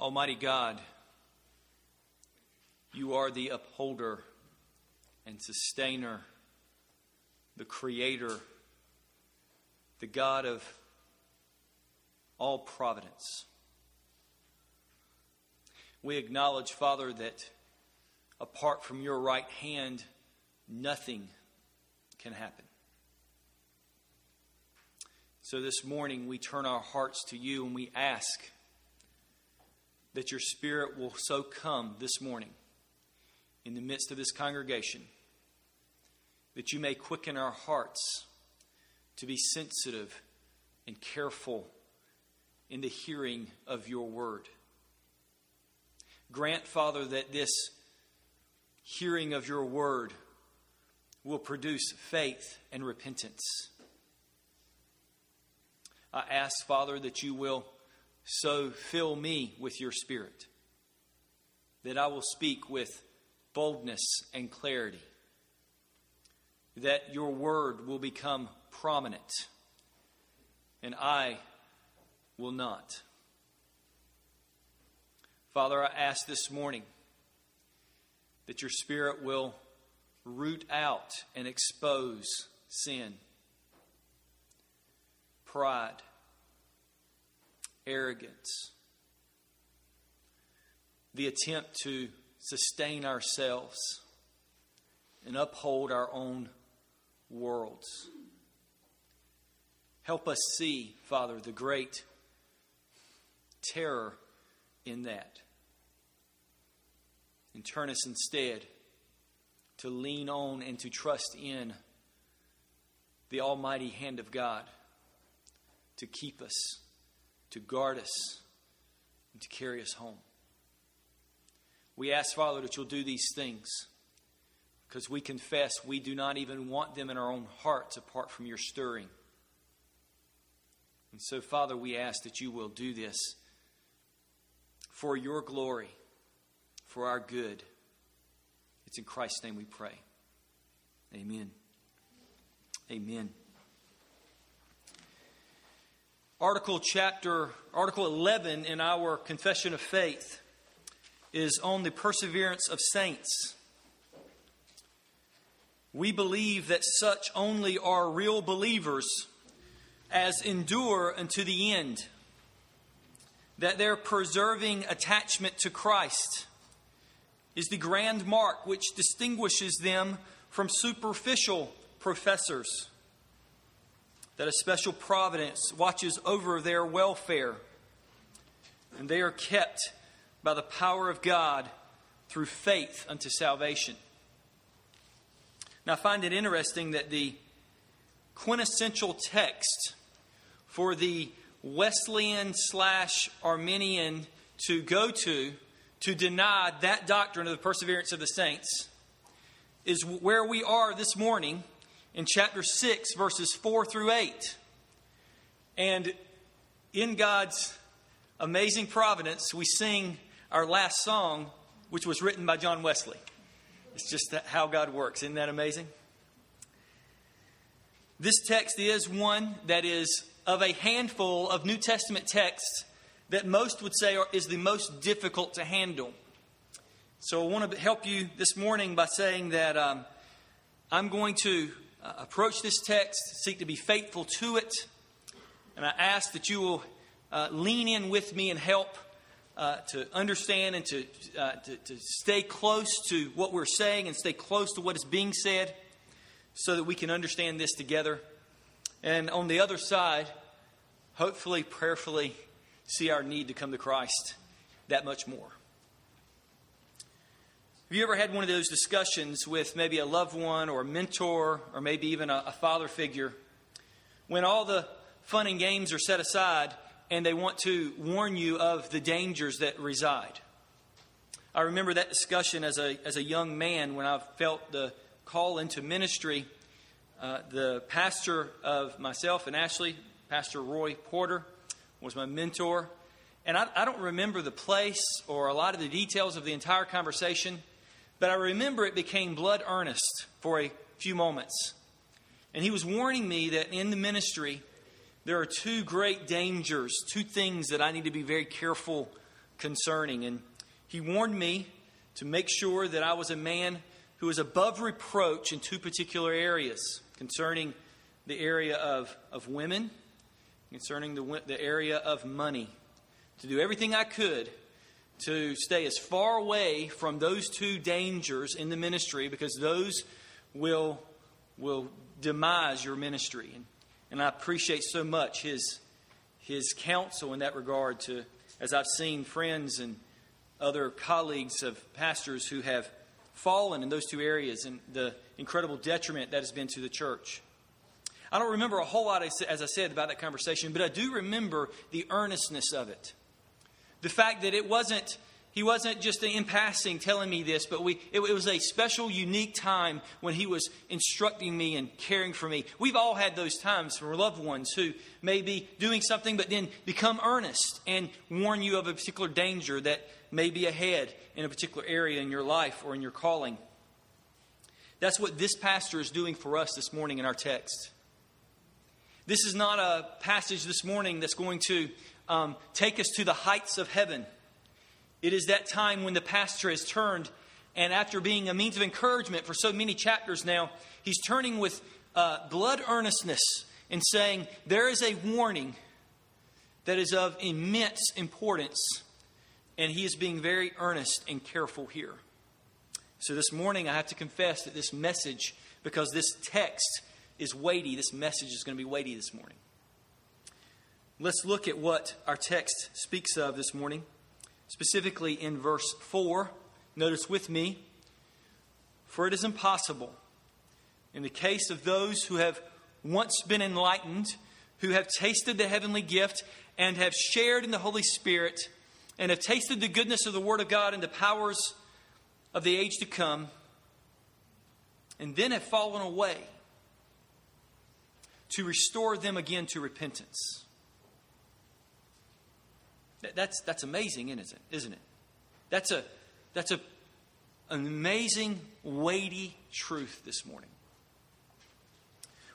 Almighty God, you are the upholder and sustainer, the creator, the God of all providence. We acknowledge, Father, that apart from your right hand, nothing can happen. So this morning, we turn our hearts to you and we ask that your Spirit will so come this morning in the midst of this congregation that you may quicken our hearts to be sensitive and careful in the hearing of your word. Grant, Father, that this hearing of your word will produce faith and repentance. I ask, Father, that you will so fill me with your spirit, that I will speak with boldness and clarity, that your word will become prominent, and I will not. Father, I ask this morning that your Spirit will root out and expose sin, pride, arrogance, the attempt to sustain ourselves and uphold our own worlds. Help us see, Father, the great terror in that. And turn us instead to lean on and to trust in the almighty hand of God to keep us, to guard us, and to carry us home. We ask, Father, that you'll do these things because we confess we do not even want them in our own hearts apart from your stirring. And so, Father, we ask that you will do this for your glory, for our good. It's in Christ's name we pray. Amen. Amen. Article chapter article 11 in our confession of faith is on the perseverance of saints. We believe that such only are real believers as endure unto the end that their preserving attachment to Christ is the grand mark which distinguishes them from superficial professors. That a special providence watches over their welfare, and they are kept by the power of God through faith unto salvation. Now, I find it interesting that the quintessential text for the Wesleyan slash Arminian to go to to deny that doctrine of the perseverance of the saints is where we are this morning in chapter 6, verses 4 through 8. And in God's amazing providence, we sing our last song, which was written by John Wesley. It's just how God works. Isn't that amazing? This text is one that is of a handful of New Testament texts that most would say is the most difficult to handle. So I want to help you this morning by saying that um, I'm going to uh, approach this text, seek to be faithful to it, and I ask that you will uh, lean in with me and help uh, to understand and to, uh, to, to stay close to what we're saying and stay close to what is being said so that we can understand this together. And on the other side, hopefully, prayerfully, see our need to come to Christ that much more. Have you ever had one of those discussions with maybe a loved one or a mentor or maybe even a, a father figure when all the fun and games are set aside and they want to warn you of the dangers that reside? I remember that discussion as a, as a young man when I felt the call into ministry. Uh, the pastor of myself and Ashley, Pastor Roy Porter, was my mentor. And I, I, don't remember the place or a lot of the details of the entire conversation, but I remember it became blood earnest for a few moments. And he was warning me that in the ministry, there are two great dangers, two things that I need to be very careful concerning. And he warned me to make sure that I was a man who was above reproach in two particular areas concerning the area of, of women, concerning the, the area of money. To do everything I could to stay as far away from those two dangers in the ministry because those will, will demise your ministry. And, and I appreciate so much his, his counsel in that regard to as I've seen friends and other colleagues of pastors who have fallen in those two areas and the incredible detriment that has been to the church. I don't remember a whole lot, as I said, about that conversation, but I do remember the earnestness of it. The fact that it wasn't he wasn't just in passing telling me this, but we, it, it, was a special, unique time when he was instructing me and caring for me. We've all had those times for loved ones who may be doing something, but then become earnest and warn you of a particular danger that may be ahead in a particular area in your life or in your calling. That's what this pastor is doing for us this morning in our text. This is not a passage this morning that's going to um, take us to the heights of heaven. It is that time when the pastor has turned, and after being a means of encouragement for so many chapters now, he's turning with uh, blood earnestness and saying, There is a warning that is of immense importance, and he is being very earnest and careful here. So this morning, I have to confess that this message, because this text is weighty, this message is going to be weighty this morning. Let's look at what our text speaks of this morning specifically in verse 4. Notice with me, for it is impossible in the case of those who have once been enlightened, who have tasted the heavenly gift, and have shared in the Holy Spirit, and have tasted the goodness of the Word of God and the powers of the age to come, and then have fallen away, to restore them again to repentance. That's, that's amazing, isn't it? Isn't it? That's, a, that's a, an amazing, weighty truth this morning.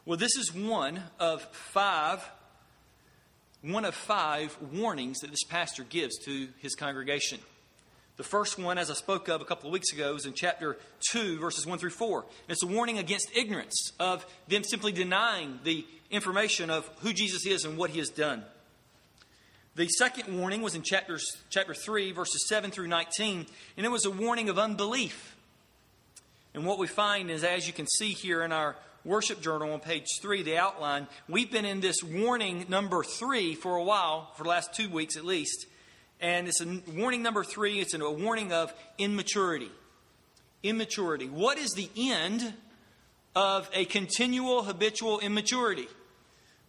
Well, this is one of five, one of five warnings that this pastor gives to his congregation. The first one, as I spoke of a couple of weeks ago, is in chapter 2, verses 1 through 4. And it's a warning against ignorance, of them simply denying the information of who Jesus is and what he has done. The second warning was in chapters, chapter 3, verses 7 through 19, and it was a warning of unbelief. And what we find is, as you can see here in our worship journal on page 3, the outline, we've been in this warning number 3 for a while, for the last two weeks at least. And it's a warning number 3, it's a warning of immaturity. Immaturity. What is the end of a continual, habitual immaturity?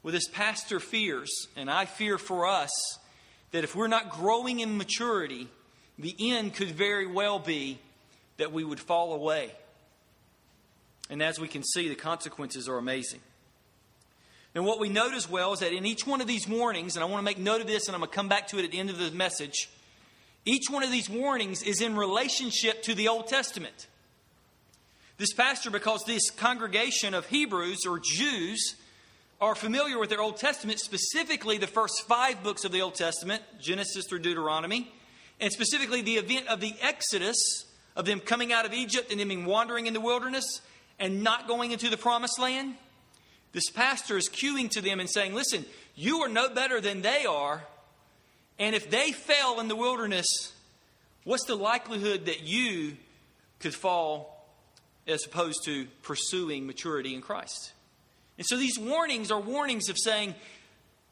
Well, this pastor fears, and I fear for us, that if we're not growing in maturity, the end could very well be that we would fall away. And as we can see, the consequences are amazing. And what we note as well is that in each one of these warnings, and I want to make note of this and I'm going to come back to it at the end of the message, each one of these warnings is in relationship to the Old Testament. This pastor, because this congregation of Hebrews or Jews are familiar with their Old Testament, specifically the first five books of the Old Testament, Genesis through Deuteronomy, and specifically the event of the Exodus, of them coming out of Egypt and them wandering in the wilderness and not going into the promised land. This pastor is cueing to them and saying, Listen, you are no better than they are. And if they fell in the wilderness, what's the likelihood that you could fall as opposed to pursuing maturity in Christ? And so these warnings are warnings of saying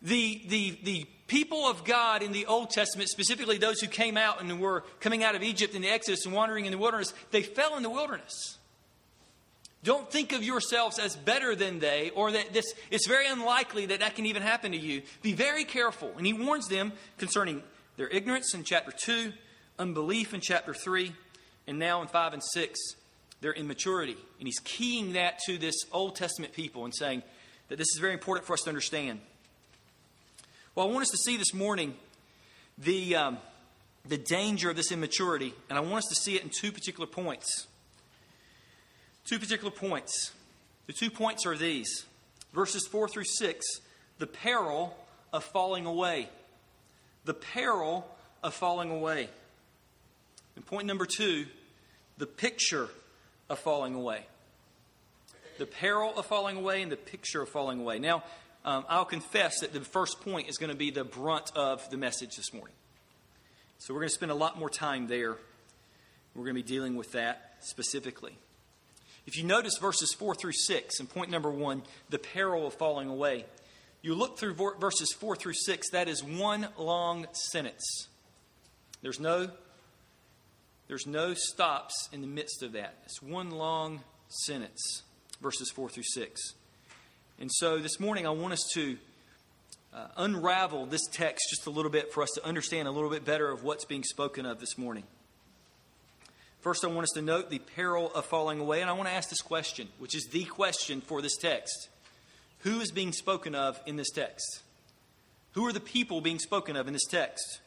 the, the, the people of God in the Old Testament, specifically those who came out and were coming out of Egypt in the Exodus and wandering in the wilderness, they fell in the wilderness. Don't think of yourselves as better than they, or that this, it's very unlikely that that can even happen to you. Be very careful. And he warns them concerning their ignorance in chapter 2, unbelief in chapter 3, and now in 5 and 6 their immaturity. And he's keying that to this Old Testament people and saying that this is very important for us to understand. Well, I want us to see this morning the, um, the danger of this immaturity, and I want us to see it in two particular points. Two particular points. The two points are these verses 4 through 6 the peril of falling away. The peril of falling away. And point number two, the picture of falling away. The peril of falling away and the picture of falling away. Now, um, I'll confess that the first point is going to be the brunt of the message this morning. So we're going to spend a lot more time there. We're going to be dealing with that specifically. If you notice verses 4 through 6, and point number one, the peril of falling away, you look through verses 4 through 6, that is one long sentence. There's no, there's no stops in the midst of that. It's one long sentence, verses 4 through 6. And so this morning, I want us to uh, unravel this text just a little bit for us to understand a little bit better of what's being spoken of this morning. First, I want us to note the peril of falling away, and I want to ask this question, which is the question for this text Who is being spoken of in this text? Who are the people being spoken of in this text?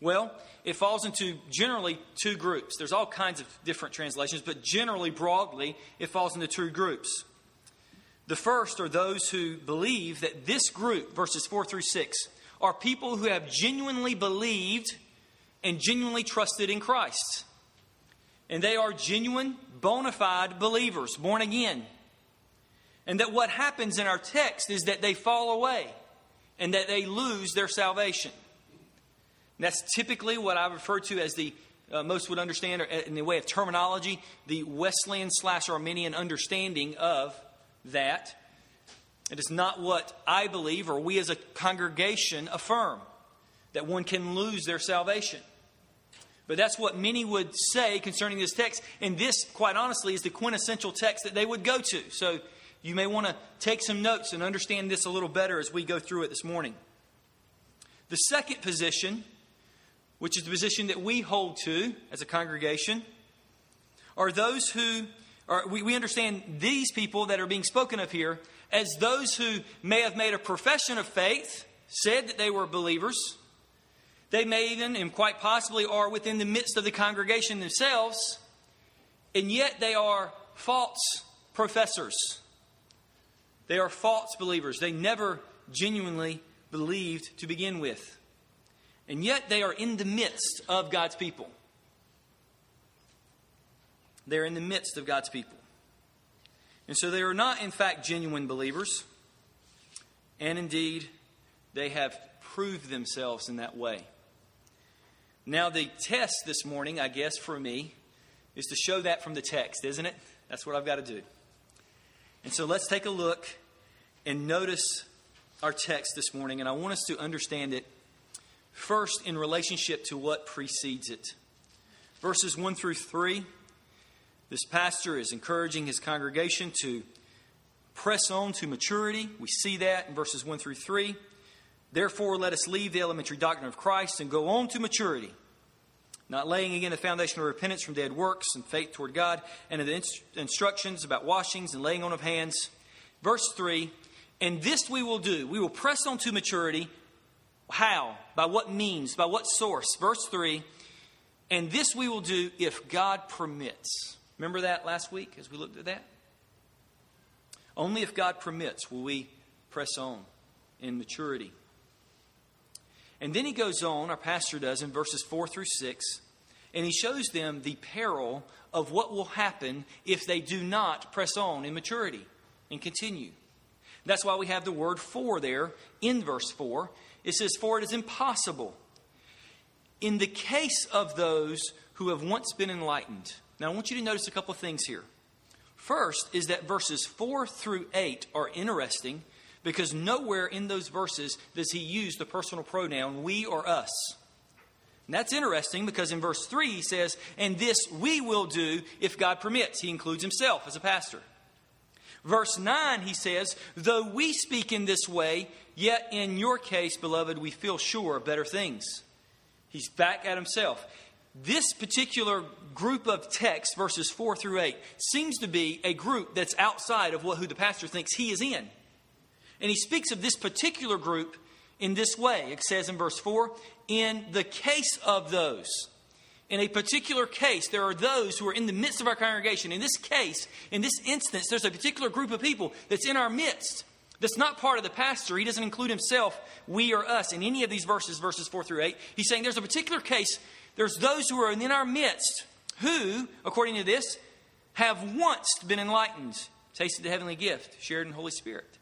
Well, it falls into generally two groups. There's all kinds of different translations, but generally, broadly, it falls into two groups. The first are those who believe that this group, verses 4 through 6, are people who have genuinely believed and genuinely trusted in Christ. And they are genuine, bona fide believers, born again. And that what happens in our text is that they fall away and that they lose their salvation. And that's typically what I refer to as the uh, most would understand in the way of terminology, the Wesleyan slash Arminian understanding of that. It is not what I believe or we as a congregation affirm that one can lose their salvation. But that's what many would say concerning this text. And this, quite honestly, is the quintessential text that they would go to. So you may want to take some notes and understand this a little better as we go through it this morning. The second position, which is the position that we hold to as a congregation, are those who or we, we understand these people that are being spoken of here as those who may have made a profession of faith, said that they were believers. They may even, and quite possibly, are within the midst of the congregation themselves, and yet they are false professors. They are false believers. They never genuinely believed to begin with. And yet they are in the midst of God's people. They're in the midst of God's people. And so they are not, in fact, genuine believers. And indeed, they have proved themselves in that way. Now, the test this morning, I guess, for me, is to show that from the text, isn't it? That's what I've got to do. And so let's take a look and notice our text this morning. And I want us to understand it first in relationship to what precedes it. Verses 1 through 3 this pastor is encouraging his congregation to press on to maturity. We see that in verses 1 through 3. Therefore, let us leave the elementary doctrine of Christ and go on to maturity, not laying again the foundation of repentance from dead works and faith toward God, and of the instructions about washings and laying on of hands. Verse 3 And this we will do. We will press on to maturity. How? By what means? By what source? Verse 3 And this we will do if God permits. Remember that last week as we looked at that? Only if God permits will we press on in maturity. And then he goes on, our pastor does, in verses 4 through 6, and he shows them the peril of what will happen if they do not press on in maturity and continue. That's why we have the word for there in verse 4. It says, For it is impossible. In the case of those who have once been enlightened, now, I want you to notice a couple of things here. First is that verses 4 through 8 are interesting because nowhere in those verses does he use the personal pronoun we or us. And that's interesting because in verse 3 he says, And this we will do if God permits. He includes himself as a pastor. Verse 9 he says, Though we speak in this way, yet in your case, beloved, we feel sure of better things. He's back at himself. This particular group of texts, verses 4 through 8, seems to be a group that's outside of what, who the pastor thinks he is in. And he speaks of this particular group in this way. It says in verse 4 In the case of those, in a particular case, there are those who are in the midst of our congregation. In this case, in this instance, there's a particular group of people that's in our midst that's not part of the pastor. He doesn't include himself, we or us, in any of these verses, verses 4 through 8. He's saying there's a particular case, there's those who are in our midst who, according to this, have once been enlightened, tasted the heavenly gift, shared in the Holy Spirit.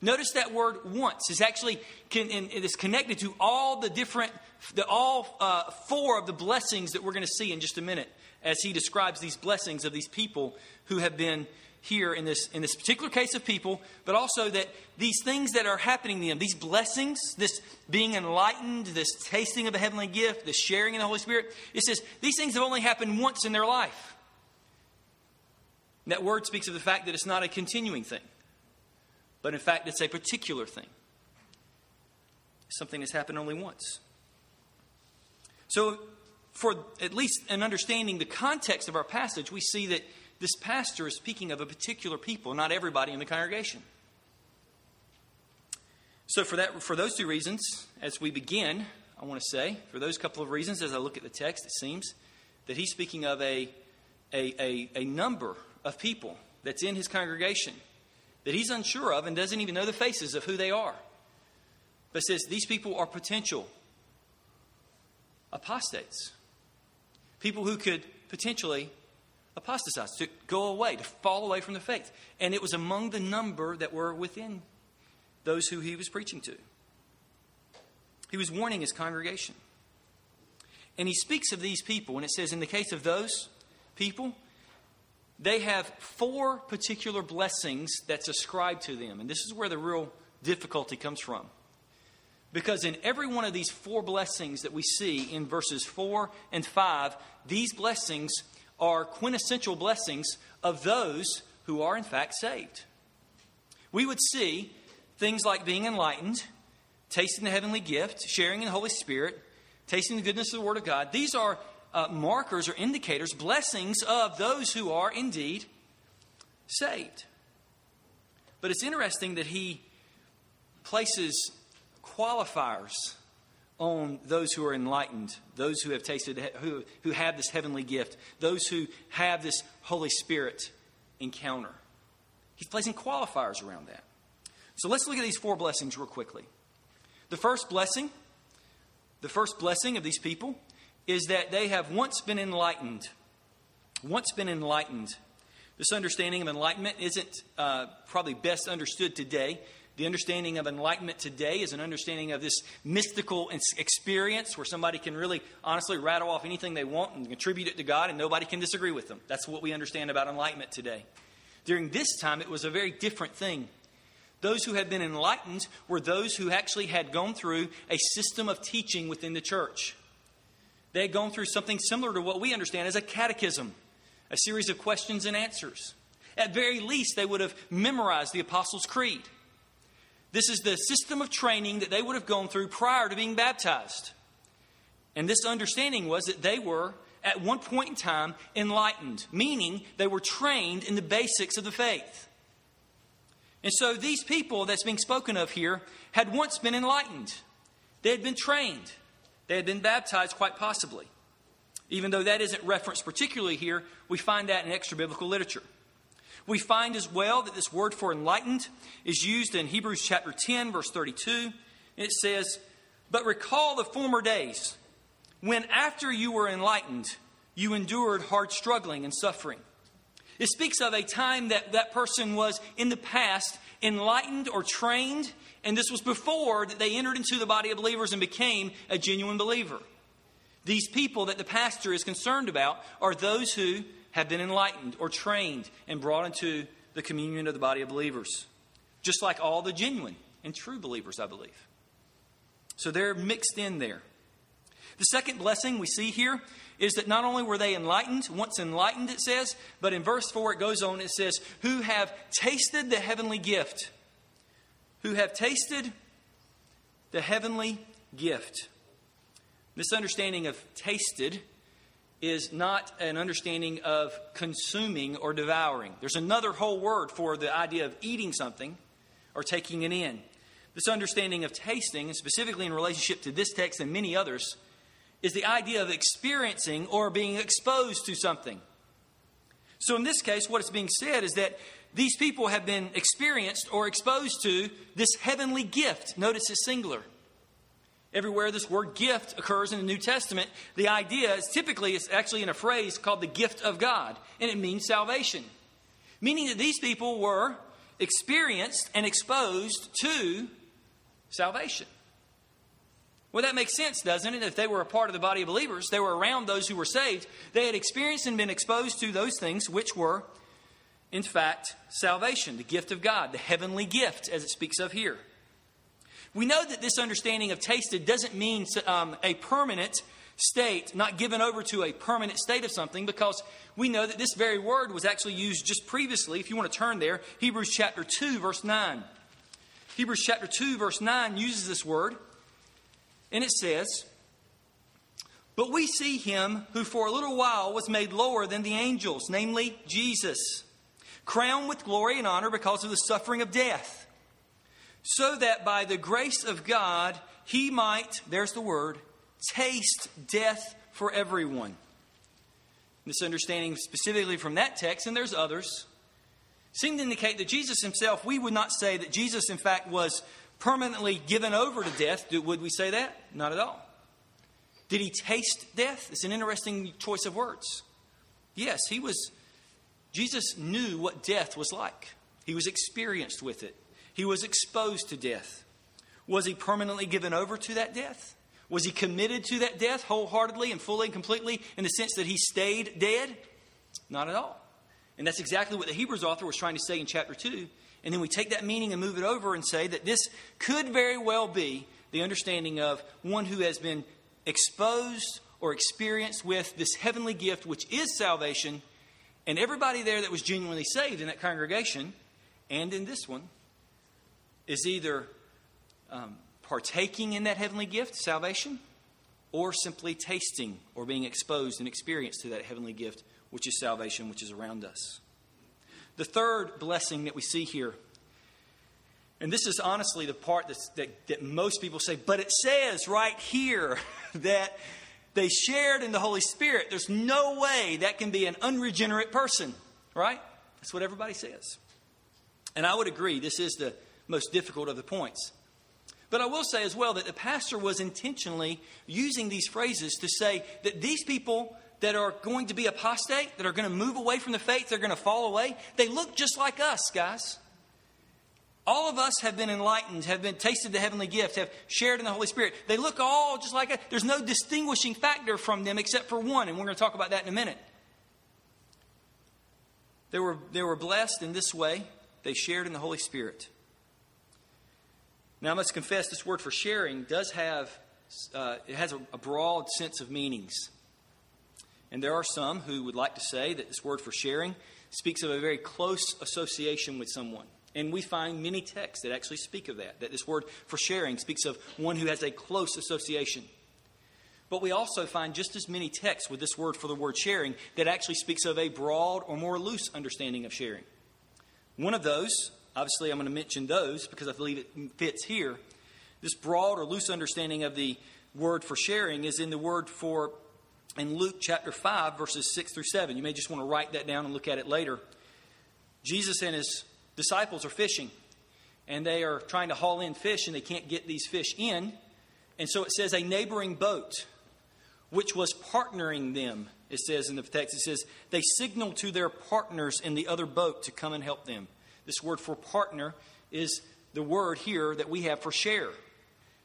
Notice that word once is actually it is connected to all the different, the, all uh, four of the blessings that we're going to see in just a minute as he describes these blessings of these people who have been here in this, in this particular case of people, but also that these things that are happening to them, these blessings, this being enlightened, this tasting of a heavenly gift, this sharing in the Holy Spirit, it says these things have only happened once in their life. And that word speaks of the fact that it's not a continuing thing, but in fact it's a particular thing. Something that's happened only once. So, for at least an understanding the context of our passage, we see that this pastor is speaking of a particular people, not everybody in the congregation. So, for, that, for those two reasons, as we begin, I want to say, for those couple of reasons, as I look at the text, it seems that he's speaking of a, a, a, a number of people that's in his congregation that he's unsure of and doesn't even know the faces of who they are. But says these people are potential apostates, people who could potentially apostatize, to go away, to fall away from the faith. And it was among the number that were within those who he was preaching to. He was warning his congregation. And he speaks of these people, and it says, in the case of those people, they have four particular blessings that's ascribed to them. And this is where the real difficulty comes from. Because in every one of these four blessings that we see in verses 4 and 5, these blessings are quintessential blessings of those who are in fact saved. We would see things like being enlightened, tasting the heavenly gift, sharing in the Holy Spirit, tasting the goodness of the Word of God. These are uh, markers or indicators, blessings of those who are indeed saved. But it's interesting that he places qualifiers on those who are enlightened, those who have tasted, who, who have this heavenly gift, those who have this Holy Spirit encounter. He's placing qualifiers around that. So let's look at these four blessings real quickly. The first blessing, the first blessing of these people is that they have once been enlightened. Once been enlightened. This understanding of enlightenment isn't uh, probably best understood today the understanding of enlightenment today is an understanding of this mystical experience where somebody can really honestly rattle off anything they want and contribute it to God and nobody can disagree with them. That's what we understand about enlightenment today. During this time, it was a very different thing. Those who had been enlightened were those who actually had gone through a system of teaching within the church. They had gone through something similar to what we understand as a catechism, a series of questions and answers. At very least, they would have memorized the Apostles' Creed. This is the system of training that they would have gone through prior to being baptized. And this understanding was that they were, at one point in time, enlightened, meaning they were trained in the basics of the faith. And so these people that's being spoken of here had once been enlightened. They had been trained. They had been baptized, quite possibly. Even though that isn't referenced particularly here, we find that in extra biblical literature. We find as well that this word for enlightened is used in Hebrews chapter 10, verse 32. It says, But recall the former days when, after you were enlightened, you endured hard struggling and suffering. It speaks of a time that that person was in the past enlightened or trained, and this was before that they entered into the body of believers and became a genuine believer. These people that the pastor is concerned about are those who have been enlightened or trained and brought into the communion of the body of believers, just like all the genuine and true believers, I believe. So they're mixed in there. The second blessing we see here is that not only were they enlightened, once enlightened it says, but in verse 4 it goes on, it says, who have tasted the heavenly gift. Who have tasted the heavenly gift. This understanding of tasted is not an understanding of consuming or devouring. There's another whole word for the idea of eating something or taking it in. This understanding of tasting, and specifically in relationship to this text and many others, is the idea of experiencing or being exposed to something. So, in this case, what is being said is that these people have been experienced or exposed to this heavenly gift. Notice it's singular. Everywhere this word gift occurs in the New Testament, the idea is typically it's actually in a phrase called the gift of God, and it means salvation. Meaning that these people were experienced and exposed to salvation. Well, that makes sense, doesn't it? If they were a part of the body of believers, they were around those who were saved, they had experienced and been exposed to those things which were, in fact, salvation, the gift of God, the heavenly gift, as it speaks of here. We know that this understanding of tasted doesn't mean um, a permanent state, not given over to a permanent state of something, because we know that this very word was actually used just previously. If you want to turn there, Hebrews chapter 2, verse 9. Hebrews chapter 2, verse 9 uses this word. And it says, But we see him who for a little while was made lower than the angels, namely Jesus, crowned with glory and honor because of the suffering of death, so that by the grace of God he might, there's the word, taste death for everyone. This understanding specifically from that text, and there's others, seem to indicate that Jesus himself, we would not say that Jesus, in fact, was permanently given over to death. Would we say that? Not at all. Did he taste death? It's an interesting choice of words. Yes, he was. Jesus knew what death was like. He was experienced with it. He was exposed to death. Was he permanently given over to that death? Was he committed to that death wholeheartedly and fully and completely in the sense that he stayed dead? Not at all. And that's exactly what the Hebrews author was trying to say in chapter 2 and then we take that meaning and move it over and say that this could very well be the understanding of one who has been exposed or experienced with this heavenly gift, which is salvation. And everybody there that was genuinely saved in that congregation and in this one is either um, partaking in that heavenly gift, salvation, or simply tasting or being exposed and experienced to that heavenly gift, which is salvation, which is around us. The third blessing that we see here, and this is honestly the part that, that most people say, but it says right here that they shared in the Holy Spirit. There's no way that can be an unregenerate person, right? That's what everybody says. And I would agree, this is the most difficult of the points. But I will say as well that the pastor was intentionally using these phrases to say that these people that are going to be apostate, that are going to move away from the faith, they're going to fall away, they look just like us, guys. All of us have been enlightened, have been tasted the heavenly gift, have shared in the Holy Spirit. They look all just like us. There's no distinguishing factor from them except for one, and we're going to talk about that in a minute. They were, they were blessed in this way. They shared in the Holy Spirit. Now, I must confess, this word for sharing does have, uh, it has a, a broad sense of meanings. And there are some who would like to say that this word for sharing speaks of a very close association with someone. And we find many texts that actually speak of that, that this word for sharing speaks of one who has a close association. But we also find just as many texts with this word for the word sharing that actually speaks of a broad or more loose understanding of sharing. One of those, obviously, I'm going to mention those because I believe it fits here. This broad or loose understanding of the word for sharing is in the word for in Luke chapter 5, verses 6 through 7. You may just want to write that down and look at it later. Jesus and his disciples are fishing, and they are trying to haul in fish, and they can't get these fish in. And so it says, a neighboring boat, which was partnering them, it says in the text, it says, they signaled to their partners in the other boat to come and help them. This word for partner is the word here that we have for share.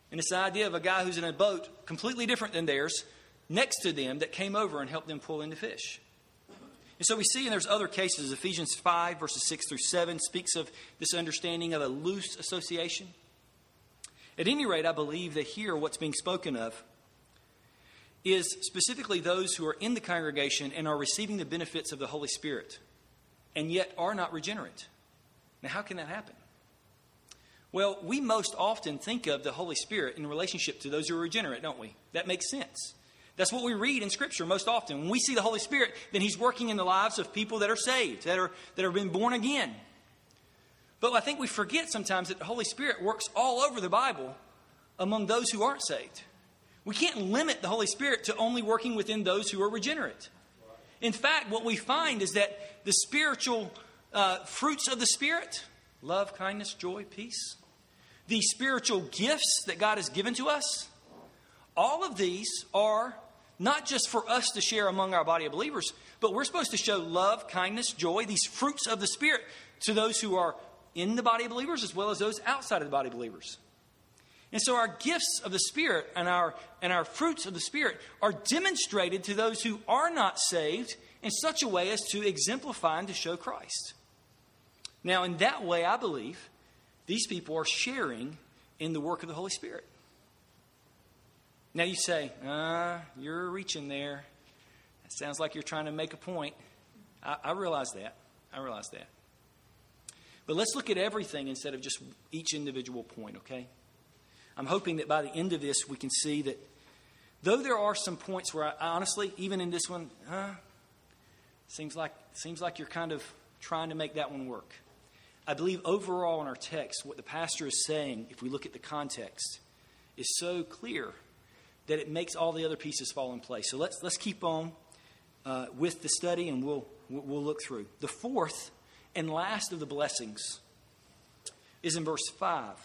And it's the idea of a guy who's in a boat completely different than theirs, next to them that came over and helped them pull in the fish. And so we see, and there's other cases, Ephesians 5, verses 6 through 7, speaks of this understanding of a loose association. At any rate, I believe that here what's being spoken of is specifically those who are in the congregation and are receiving the benefits of the Holy Spirit and yet are not regenerate. Now, how can that happen? Well, we most often think of the Holy Spirit in relationship to those who are regenerate, don't we? That makes sense. That's what we read in Scripture most often. When we see the Holy Spirit, then He's working in the lives of people that are saved, that, are, that have been born again. But I think we forget sometimes that the Holy Spirit works all over the Bible among those who aren't saved. We can't limit the Holy Spirit to only working within those who are regenerate. In fact, what we find is that the spiritual uh, fruits of the Spirit love, kindness, joy, peace the spiritual gifts that God has given to us all of these are not just for us to share among our body of believers, but we're supposed to show love, kindness, joy, these fruits of the Spirit to those who are in the body of believers as well as those outside of the body of believers. And so our gifts of the Spirit and our, and our fruits of the Spirit are demonstrated to those who are not saved in such a way as to exemplify and to show Christ. Now, in that way, I believe these people are sharing in the work of the Holy Spirit. Now you say, uh, you're reaching there. It sounds like you're trying to make a point. I, I realize that. I realize that. But let's look at everything instead of just each individual point, okay? I'm hoping that by the end of this, we can see that though there are some points where I, honestly, even in this one, uh, seems like seems like you're kind of trying to make that one work. I believe overall in our text, what the pastor is saying, if we look at the context, is so clear that it makes all the other pieces fall in place. So let's let's keep on uh, with the study, and we'll we'll look through the fourth and last of the blessings is in verse five.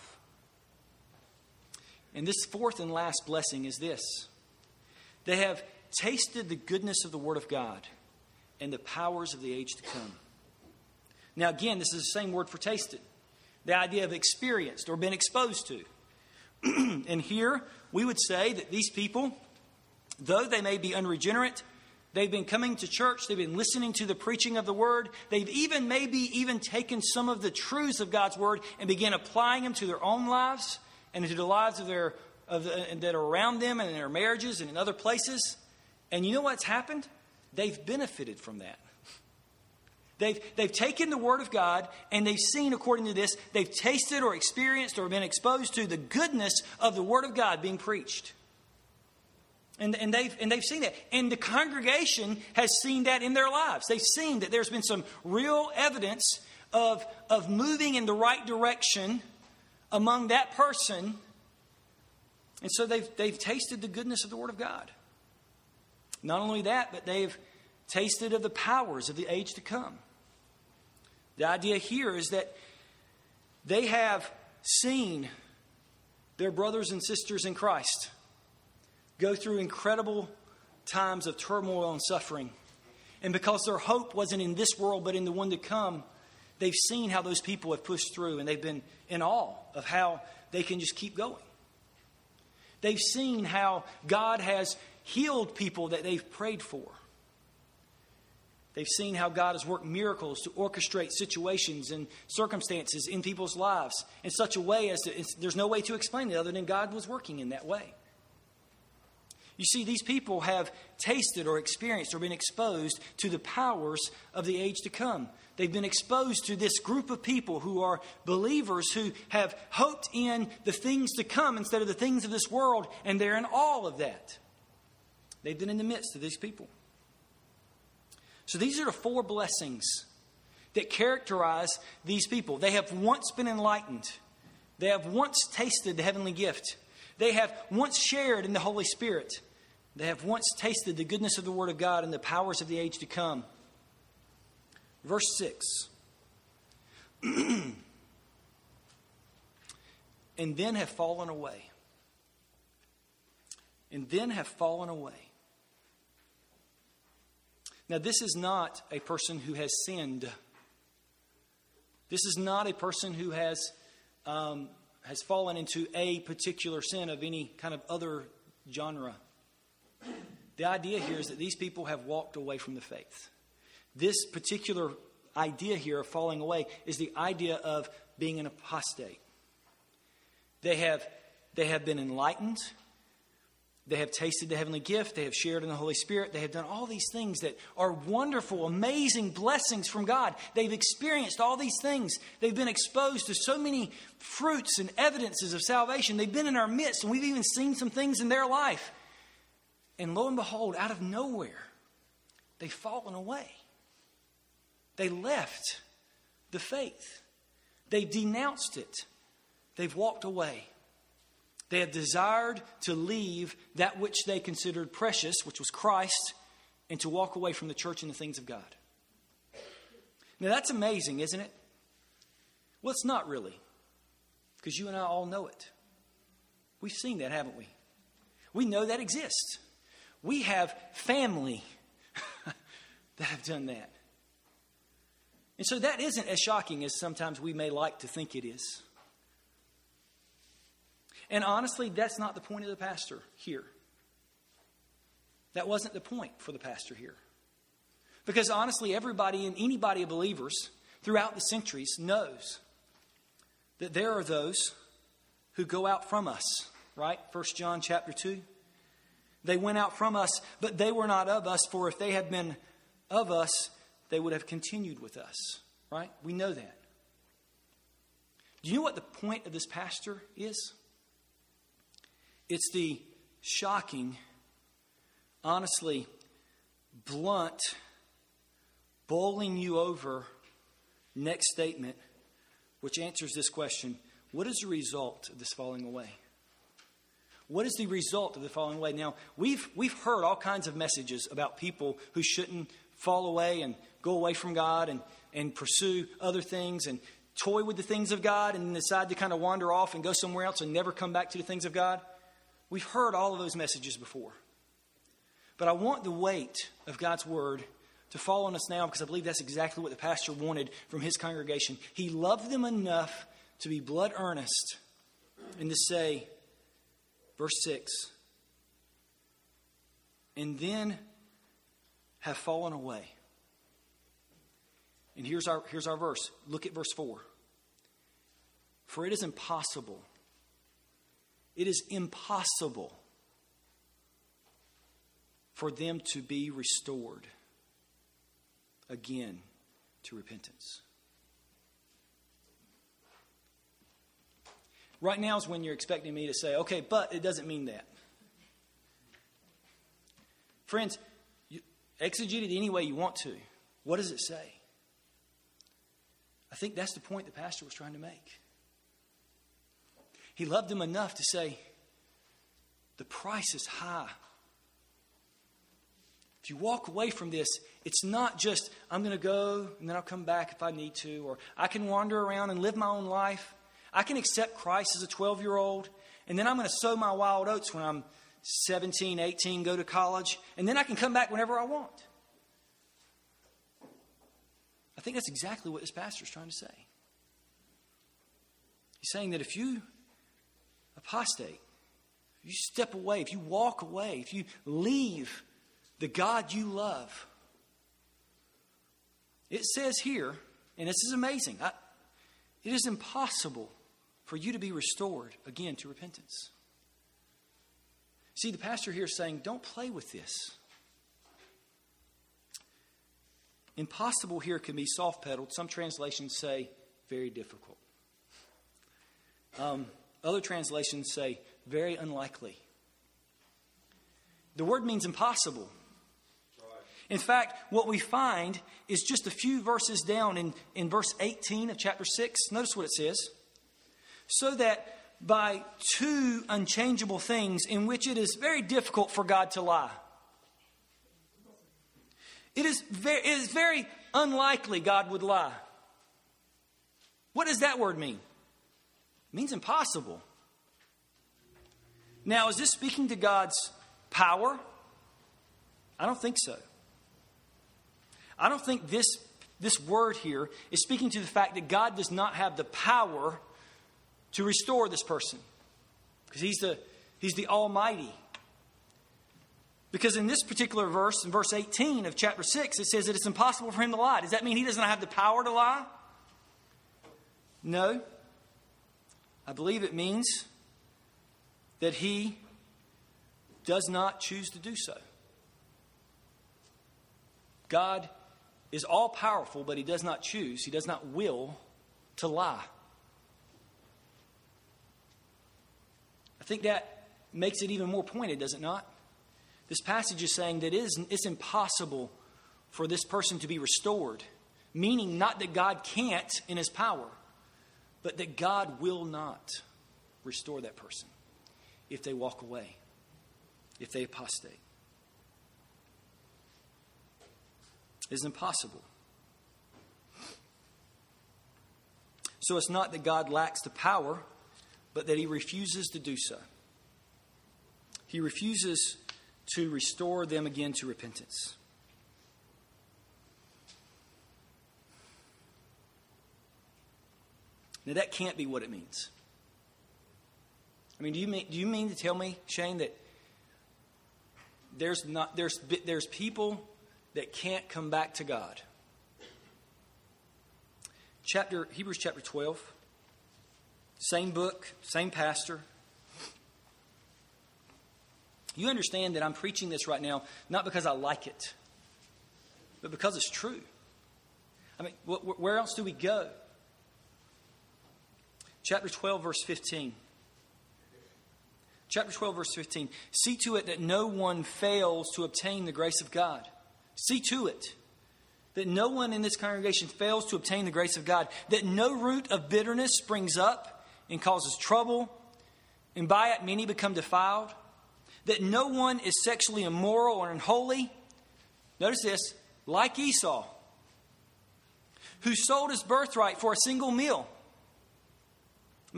And this fourth and last blessing is this they have tasted the goodness of the Word of God and the powers of the age to come. Now, again, this is the same word for tasted the idea of experienced or been exposed to. and here we would say that these people, though they may be unregenerate, they've been coming to church, they've been listening to the preaching of the word, they've even maybe even taken some of the truths of God's word and began applying them to their own lives and to the lives of their of the, that are around them and in their marriages and in other places. And you know what's happened? They've benefited from that. They've, they've taken the Word of God and they've seen, according to this, they've tasted or experienced or been exposed to the goodness of the Word of God being preached. And, and, they've, and they've seen that. And the congregation has seen that in their lives. They've seen that there's been some real evidence of, of moving in the right direction among that person. And so they've, they've tasted the goodness of the Word of God. Not only that, but they've tasted of the powers of the age to come. The idea here is that they have seen their brothers and sisters in Christ go through incredible times of turmoil and suffering. And because their hope wasn't in this world but in the one to come, they've seen how those people have pushed through and they've been in awe of how they can just keep going. They've seen how God has healed people that they've prayed for. They've seen how God has worked miracles to orchestrate situations and circumstances in people's lives in such a way as to, there's no way to explain it other than God was working in that way. You see, these people have tasted or experienced or been exposed to the powers of the age to come. They've been exposed to this group of people who are believers who have hoped in the things to come instead of the things of this world, and they're in all of that. They've been in the midst of these people. So these are the four blessings that characterize these people. They have once been enlightened, they have once tasted the heavenly gift, they have once shared in the Holy Spirit, they have once tasted the goodness of the Word of God and the powers of the age to come. Verse 6. and then have fallen away. And then have fallen away. Now, this is not a person who has sinned. This is not a person who has, um, has fallen into a particular sin of any kind of other genre. The idea here is that these people have walked away from the faith. This particular idea here of falling away is the idea of being an apostate. They have, they have been enlightened, they have tasted the heavenly gift. They have shared in the Holy Spirit. They have done all these things that are wonderful, amazing blessings from God. They've experienced all these things. They've been exposed to so many fruits and evidences of salvation. They've been in our midst, and we've even seen some things in their life. And lo and behold, out of nowhere, they've fallen away. They left the faith, they've denounced it, they've walked away. They have desired to leave that which they considered precious, which was Christ, and to walk away from the church and the things of God. Now, that's amazing, isn't it? Well, it's not really, because you and I all know it. We've seen that, haven't we? We know that exists. We have family that have done that. And so that isn't as shocking as sometimes we may like to think it is. And honestly, that's not the point of the pastor here. That wasn't the point for the pastor here. Because honestly, everybody and anybody of believers throughout the centuries knows that there are those who go out from us, right? 1 John chapter 2. They went out from us, but they were not of us, for if they had been of us, they would have continued with us, right? We know that. Do you know what the point of this pastor is? It's the shocking, honestly, blunt, bowling you over next statement, which answers this question What is the result of this falling away? What is the result of the falling away? Now, we've, we've heard all kinds of messages about people who shouldn't fall away and go away from God and, and pursue other things and toy with the things of God and decide to kind of wander off and go somewhere else and never come back to the things of God. We've heard all of those messages before. But I want the weight of God's word to fall on us now because I believe that's exactly what the pastor wanted from his congregation. He loved them enough to be blood earnest and to say, verse 6, and then have fallen away. And here's our, here's our verse. Look at verse 4. For it is impossible it is impossible for them to be restored again to repentance. Right now is when you're expecting me to say, okay, but it doesn't mean that. Friends, exegete it any way you want to. What does it say? I think that's the point the pastor was trying to make. He loved them enough to say, The price is high. If you walk away from this, it's not just, I'm going to go and then I'll come back if I need to, or I can wander around and live my own life. I can accept Christ as a 12 year old, and then I'm going to sow my wild oats when I'm 17, 18, go to college, and then I can come back whenever I want. I think that's exactly what this pastor is trying to say. He's saying that if you apostate, if you step away, if you walk away, if you leave the God you love, it says here, and this is amazing, I, it is impossible for you to be restored again to repentance. See, the pastor here is saying, don't play with this. Impossible here can be soft pedaled. Some translations say very difficult. Um, other translations say very unlikely. The word means impossible. In fact, what we find is just a few verses down in, in verse 18 of chapter 6. Notice what it says. So that by two unchangeable things in which it is very difficult for God to lie. It is very, it is very unlikely God would lie. What does that word mean? It means impossible. Now, is this speaking to God's power? I don't think so. I don't think this, this word here is speaking to the fact that God does not have the power to restore this person because he's the, he's the Almighty. Because in this particular verse, in verse 18 of chapter 6, it says that it's impossible for him to lie. Does that mean he doesn't have the power to lie? No. I believe it means that he does not choose to do so. God is all powerful, but he does not choose, he does not will to lie. I think that makes it even more pointed, does it not? This passage is saying that it is, it's impossible for this person to be restored, meaning not that God can't in his power, but that God will not restore that person if they walk away, if they apostate. is impossible. So it's not that God lacks the power, but that he refuses to do so. He refuses to restore them again to repentance. Now, that can't be what it means. I mean, do you mean, do you mean to tell me, Shane, that there's, not, there's, there's people that can't come back to God? Chapter, Hebrews chapter 12, same book, same pastor. You understand that I'm preaching this right now not because I like it, but because it's true. I mean, where else do we go? Chapter 12, verse 15. Chapter 12, verse 15. See to it that no one fails to obtain the grace of God. See to it that no one in this congregation fails to obtain the grace of God, that no root of bitterness springs up and causes trouble, and by it many become defiled, that no one is sexually immoral or unholy. Notice this like Esau, who sold his birthright for a single meal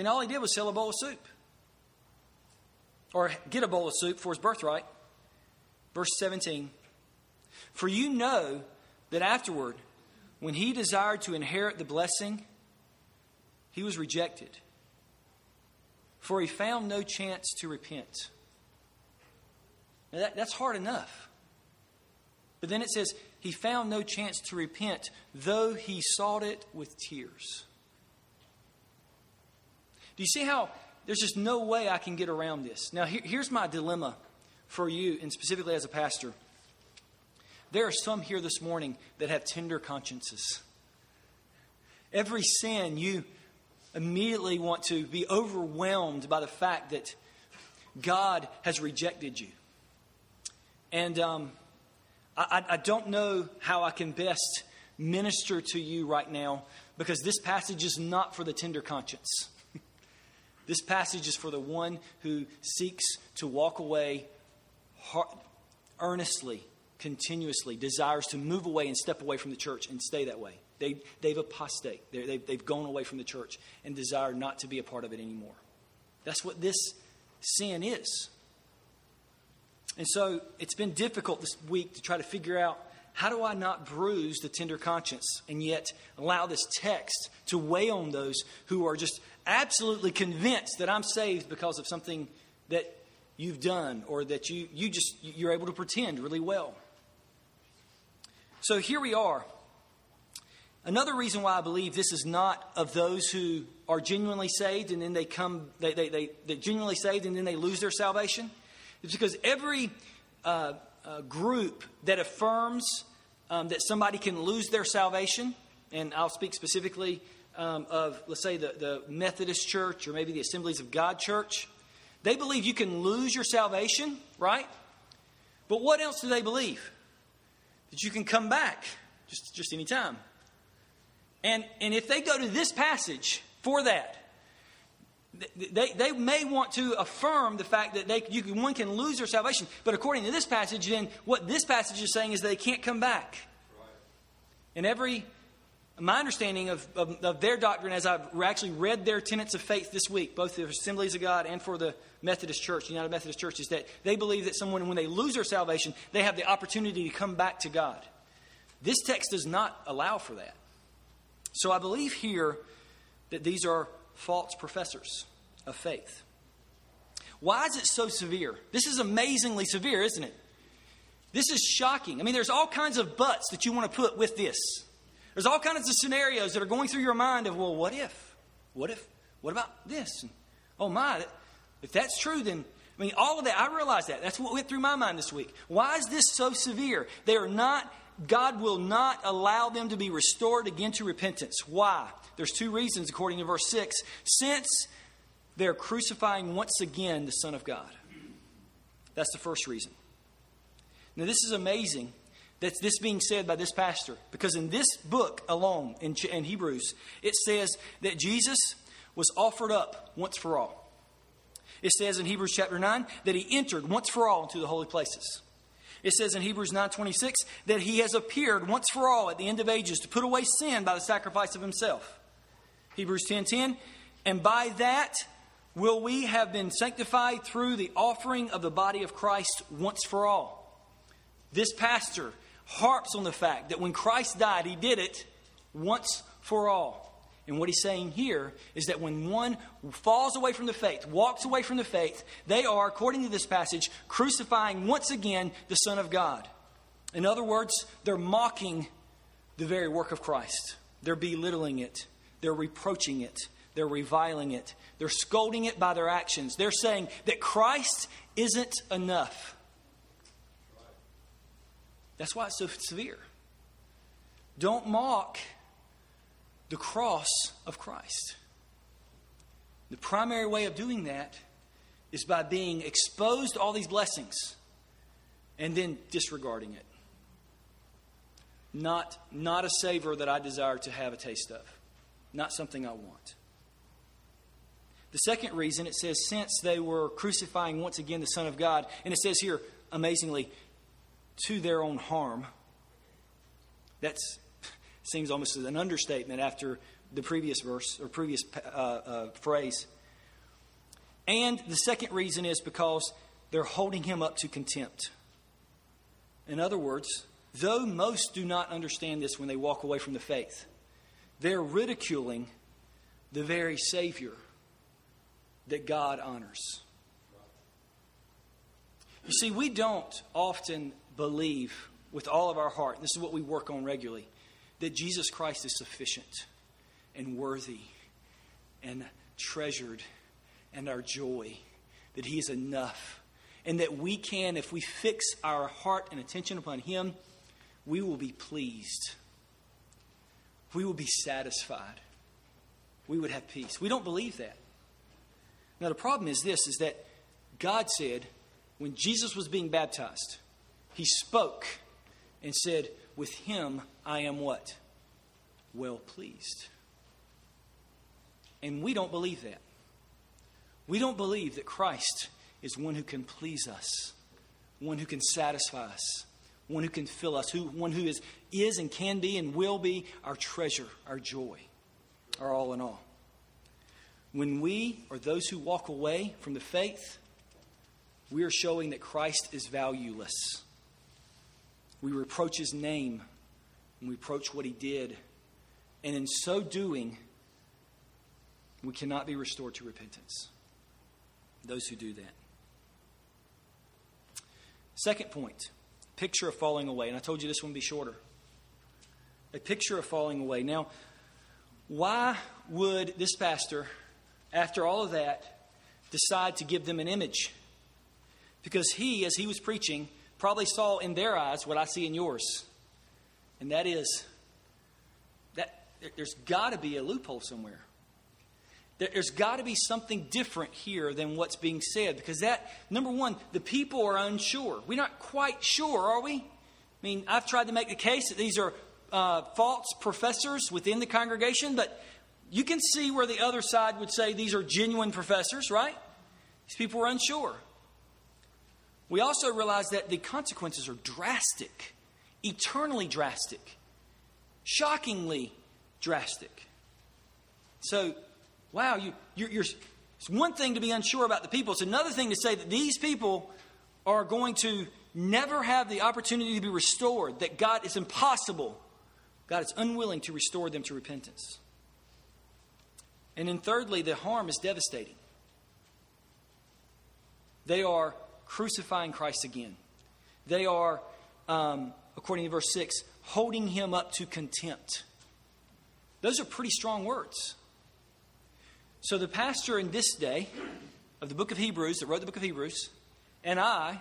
mean, all he did was sell a bowl of soup or get a bowl of soup for his birthright. Verse 17 For you know that afterward, when he desired to inherit the blessing, he was rejected, for he found no chance to repent. Now that, that's hard enough. But then it says, he found no chance to repent, though he sought it with tears. Do you see how there's just no way I can get around this? Now, here, here's my dilemma for you, and specifically as a pastor. There are some here this morning that have tender consciences. Every sin, you immediately want to be overwhelmed by the fact that God has rejected you. And um, I, I don't know how I can best minister to you right now because this passage is not for the tender conscience. This passage is for the one who seeks to walk away earnestly, continuously, desires to move away and step away from the church and stay that way. They, they've apostate. they they've gone away from the church and desire not to be a part of it anymore. That's what this sin is. And so it's been difficult this week to try to figure out how do I not bruise the tender conscience and yet allow this text to weigh on those who are just absolutely convinced that I'm saved because of something that you've done or that you, you just you're able to pretend really well. So here we are. Another reason why I believe this is not of those who are genuinely saved and then they come, they, they, they, they genuinely saved and then they lose their salvation is because every uh, uh, group that affirms um, that somebody can lose their salvation, and I'll speak specifically um, of, let's say, the, the Methodist Church or maybe the Assemblies of God Church. They believe you can lose your salvation, right? But what else do they believe? That you can come back just, just any time. And, and if they go to this passage for that, they, they may want to affirm the fact that they, you, one can lose their salvation. But according to this passage, then what this passage is saying is they can't come back. Right. And every my understanding of, of, of, their doctrine as I've actually read their tenets of faith this week, both the Assemblies of God and for the Methodist Church, United Methodist Church, is that they believe that someone, when they lose their salvation, they have the opportunity to come back to God. This text does not allow for that. So I believe here that these are false professors of faith. Why is it so severe? This is amazingly severe, isn't it? This is shocking. I mean, there's all kinds of buts that you want to put with this. There's all kinds of scenarios that are going through your mind of, well, what if? What if? What about this? And, oh my, if that's true, then I mean, all of that, I realize that. That's what went through my mind this week. Why is this so severe? They are not, God will not allow them to be restored again to repentance. Why? There's two reasons, according to verse 6. Since they're crucifying once again the Son of God. That's the first reason. Now, this is amazing that's this being said by this pastor because in this book alone in, in Hebrews it says that Jesus was offered up once for all. It says in Hebrews chapter 9 that he entered once for all into the holy places. It says in Hebrews 9:26 that he has appeared once for all at the end of ages to put away sin by the sacrifice of himself. Hebrews 10:10 and by that will we have been sanctified through the offering of the body of Christ once for all. This pastor harps on the fact that when Christ died, he did it once for all. And what he's saying here is that when one falls away from the faith, walks away from the faith, they are, according to this passage, crucifying once again the Son of God. In other words, they're mocking the very work of Christ. They're belittling it, they're reproaching it, they're reviling it, they're scolding it by their actions. They're saying that Christ isn't enough. That's why it's so severe. Don't mock the cross of Christ. The primary way of doing that is by being exposed to all these blessings and then disregarding it. Not, not a savor that I desire to have a taste of, not something I want. The second reason it says, since they were crucifying once again the Son of God, and it says here, amazingly, to their own harm. That seems almost an understatement after the previous verse or previous uh, uh, phrase. And the second reason is because they're holding him up to contempt. In other words, though most do not understand this when they walk away from the faith, they're ridiculing the very Savior that God honors. You see, we don't often believe with all of our heart, and this is what we work on regularly, that Jesus Christ is sufficient and worthy and treasured and our joy, that He is enough, and that we can, if we fix our heart and attention upon Him, we will be pleased. We will be satisfied. We would have peace. We don't believe that. Now, the problem is this is that God said, when Jesus was being baptized, He spoke and said, With Him I am what? Well pleased. And we don't believe that. We don't believe that Christ is one who can please us, one who can satisfy us, one who can fill us, who, one who is, is and can be and will be our treasure, our joy, our all in all. When we, or those who walk away from the faith, we are showing that Christ is valueless. We reproach his name and we reproach what he did. And in so doing, we cannot be restored to repentance. Those who do that. Second point picture of falling away. And I told you this one would be shorter. A picture of falling away. Now, why would this pastor, after all of that, decide to give them an image? Because he, as he was preaching, probably saw in their eyes what I see in yours. And that is that there's got to be a loophole somewhere. There's got to be something different here than what's being said because that, number one, the people are unsure. We're not quite sure, are we? I mean, I've tried to make the case that these are uh, false professors within the congregation, but you can see where the other side would say these are genuine professors, right? These people are unsure. We also realize that the consequences are drastic, eternally drastic, shockingly drastic. So, wow, you, you're, you're, it's one thing to be unsure about the people, it's another thing to say that these people are going to never have the opportunity to be restored, that God is impossible. God is unwilling to restore them to repentance. And then, thirdly, the harm is devastating. They are crucifying Christ again. They are, um, according to verse 6, holding him up to contempt. Those are pretty strong words. So, the pastor in this day of the book of Hebrews, that wrote the book of Hebrews, and I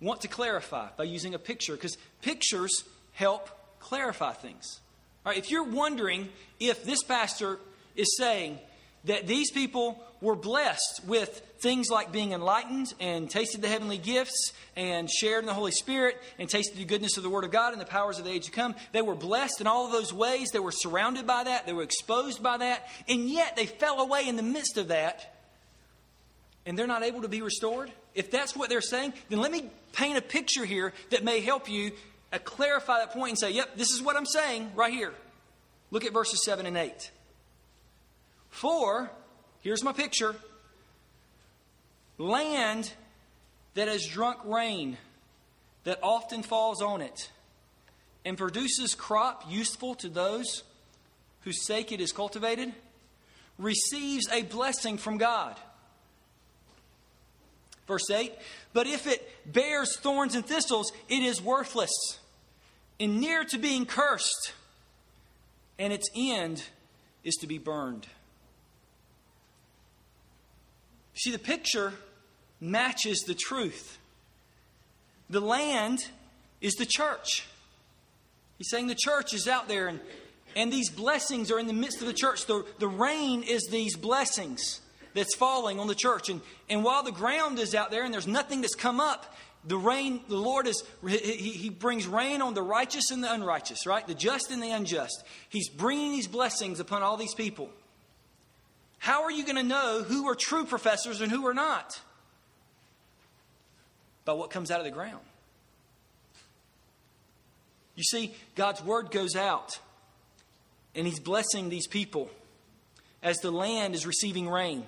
want to clarify by using a picture, because pictures help clarify things. All right, if you're wondering if this pastor is saying that these people were blessed with things like being enlightened and tasted the heavenly gifts and shared in the Holy Spirit and tasted the goodness of the Word of God and the powers of the age to come. They were blessed in all of those ways. They were surrounded by that. They were exposed by that. And yet they fell away in the midst of that. And they're not able to be restored. if that's what they're saying, then let me paint a picture here that may help you uh, clarify that point and say, yep, this is what I'm saying right here. Look at verses 7 and 8. For, here's my picture land that has drunk rain that often falls on it and produces crop useful to those whose sake it is cultivated receives a blessing from God. Verse 8 But if it bears thorns and thistles, it is worthless and near to being cursed, and its end is to be burned. See, the picture matches the truth. The land is the church. He's saying the church is out there, and, and these blessings are in the midst of the church. The, the rain is these blessings that's falling on the church. And, and while the ground is out there and there's nothing that's come up, the rain, the Lord is, he, he brings rain on the righteous and the unrighteous, right? The just and the unjust. He's bringing these blessings upon all these people. How are you going to know who are true professors and who are not? By what comes out of the ground. You see, God's word goes out, and He's blessing these people as the land is receiving rain.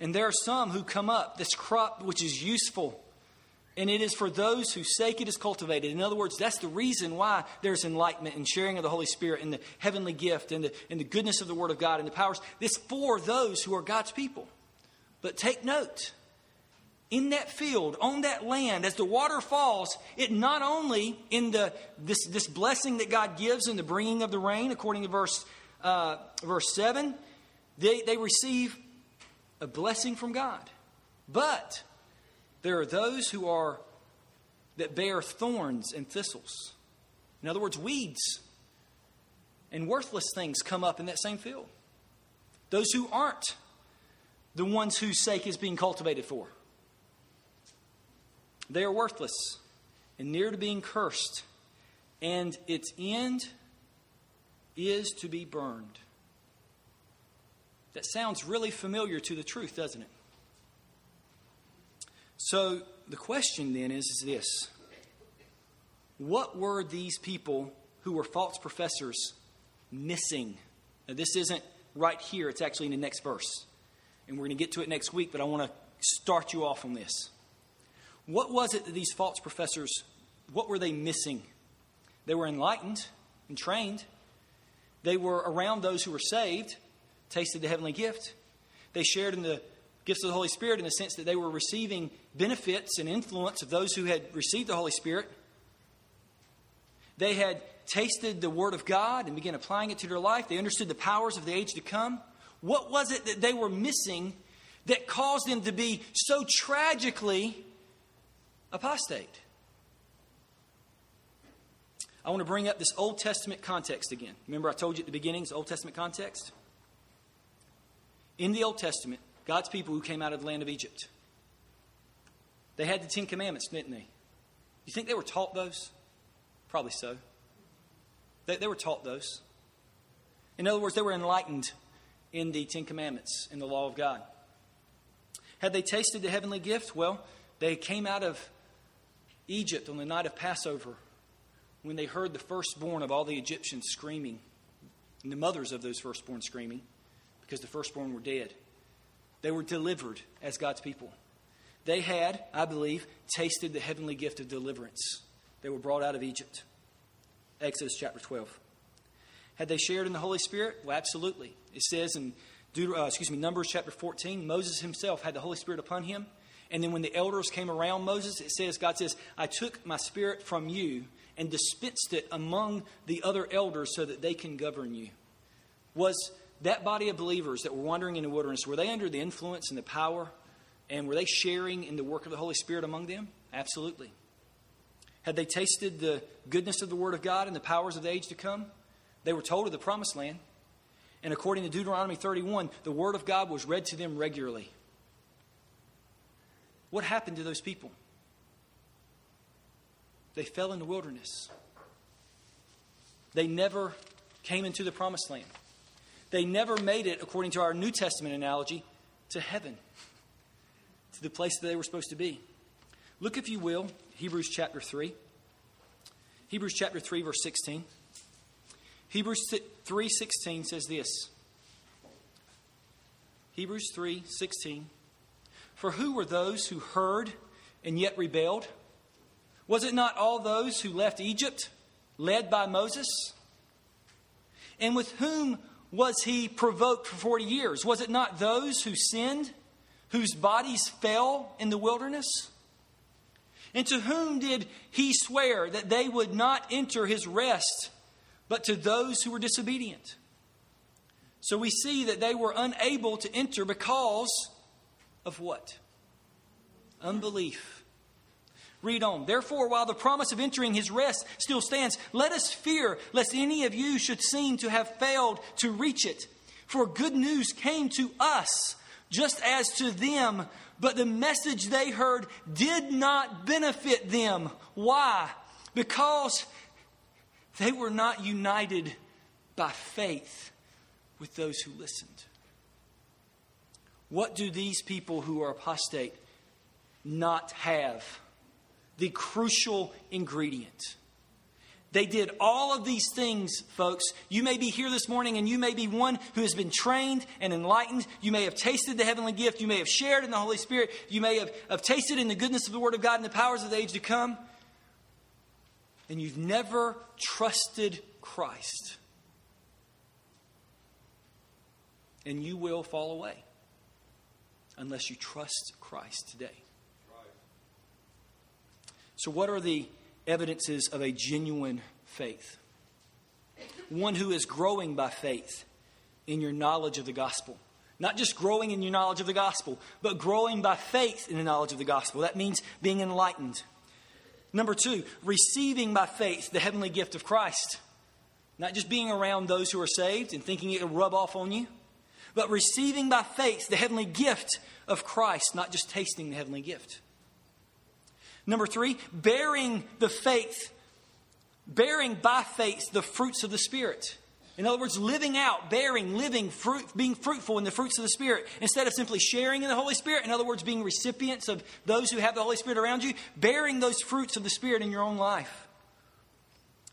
And there are some who come up, this crop which is useful, and it is for those whose sake it is cultivated. In other words, that's the reason why there's enlightenment and sharing of the Holy Spirit and the heavenly gift and the, and the goodness of the Word of God and the powers. This for those who are God's people. But take note in that field, on that land, as the water falls, it not only in the this, this blessing that God gives in the bringing of the rain, according to verse uh, verse seven, they, they receive a blessing from God. But there are those who are that bear thorns and thistles. In other words, weeds and worthless things come up in that same field. Those who aren't the ones whose sake is being cultivated for. They are worthless and near to being cursed, and its end is to be burned. That sounds really familiar to the truth, doesn't it? So the question then is, is this What were these people who were false professors missing? Now, this isn't right here, it's actually in the next verse. And we're going to get to it next week, but I want to start you off on this. What was it that these false professors, what were they missing? They were enlightened and trained. They were around those who were saved, tasted the heavenly gift. They shared in the gifts of the Holy Spirit in the sense that they were receiving benefits and influence of those who had received the Holy Spirit. They had tasted the Word of God and began applying it to their life. They understood the powers of the age to come. What was it that they were missing that caused them to be so tragically apostate? I want to bring up this Old Testament context again. Remember, I told you at the beginning, it's Old Testament context? In the Old Testament, God's people who came out of the land of Egypt, they had the Ten Commandments, didn't they? You think they were taught those? Probably so. They, they were taught those. In other words, they were enlightened in the Ten Commandments, in the law of God. Had they tasted the heavenly gift? Well, they came out of Egypt on the night of Passover when they heard the firstborn of all the Egyptians screaming, and the mothers of those firstborn screaming because the firstborn were dead. They were delivered as God's people. They had, I believe, tasted the heavenly gift of deliverance. They were brought out of Egypt. Exodus chapter 12. Had they shared in the Holy Spirit? Well, absolutely. It says in Deut- uh, excuse me, Numbers chapter 14, Moses himself had the Holy Spirit upon him. And then when the elders came around Moses, it says, God says, I took my spirit from you and dispensed it among the other elders so that they can govern you. Was that body of believers that were wandering in the wilderness, were they under the influence and the power? And were they sharing in the work of the Holy Spirit among them? Absolutely. Had they tasted the goodness of the Word of God and the powers of the age to come? They were told of the promised land. And according to Deuteronomy 31, the Word of God was read to them regularly. What happened to those people? They fell in the wilderness. They never came into the promised land. They never made it, according to our New Testament analogy, to heaven. to the place that they were supposed to be. Look, if you will, Hebrews chapter 3. Hebrews chapter 3, verse 16. Hebrews 3:16 says this. Hebrews 3:16 For who were those who heard and yet rebelled? Was it not all those who left Egypt led by Moses? And with whom was he provoked for 40 years? Was it not those who sinned, whose bodies fell in the wilderness? And to whom did he swear that they would not enter his rest, but to those who were disobedient? So we see that they were unable to enter because of what? Unbelief. Read on. Therefore, while the promise of entering his rest still stands, let us fear lest any of you should seem to have failed to reach it. For good news came to us, just as to them, but the message they heard did not benefit them. Why? Because they were not united by faith with those who listened. What do these people who are apostate not have? The crucial ingredient. They did all of these things, folks. You may be here this morning and you may be one who has been trained and enlightened. You may have tasted the heavenly gift. You may have shared in the Holy Spirit. You may have, have tasted in the goodness of the Word of God and the powers of the age to come. And you've never trusted Christ. And you will fall away unless you trust Christ today. So, what are the evidences of a genuine faith? One who is growing by faith in your knowledge of the gospel. Not just growing in your knowledge of the gospel, but growing by faith in the knowledge of the gospel. That means being enlightened. Number two, receiving by faith the heavenly gift of Christ. Not just being around those who are saved and thinking it will rub off on you, but receiving by faith the heavenly gift of Christ, not just tasting the heavenly gift. Number three, bearing the faith, bearing by faith the fruits of the Spirit. In other words, living out, bearing, living, fruit, being fruitful in the fruits of the Spirit. Instead of simply sharing in the Holy Spirit, in other words, being recipients of those who have the Holy Spirit around you, bearing those fruits of the Spirit in your own life.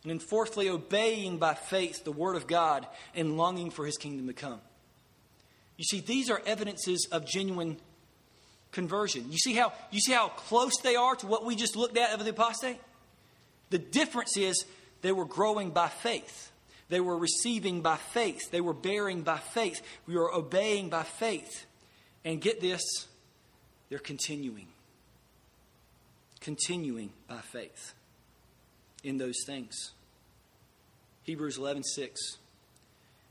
And then, fourthly, obeying by faith the Word of God and longing for His kingdom to come. You see, these are evidences of genuine conversion. You see how you see how close they are to what we just looked at of the apostate? The difference is they were growing by faith. They were receiving by faith. They were bearing by faith. We were obeying by faith. And get this, they're continuing. Continuing by faith in those things. Hebrews 11 6.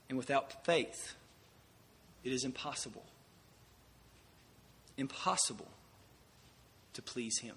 And without faith, it is impossible impossible to please Him.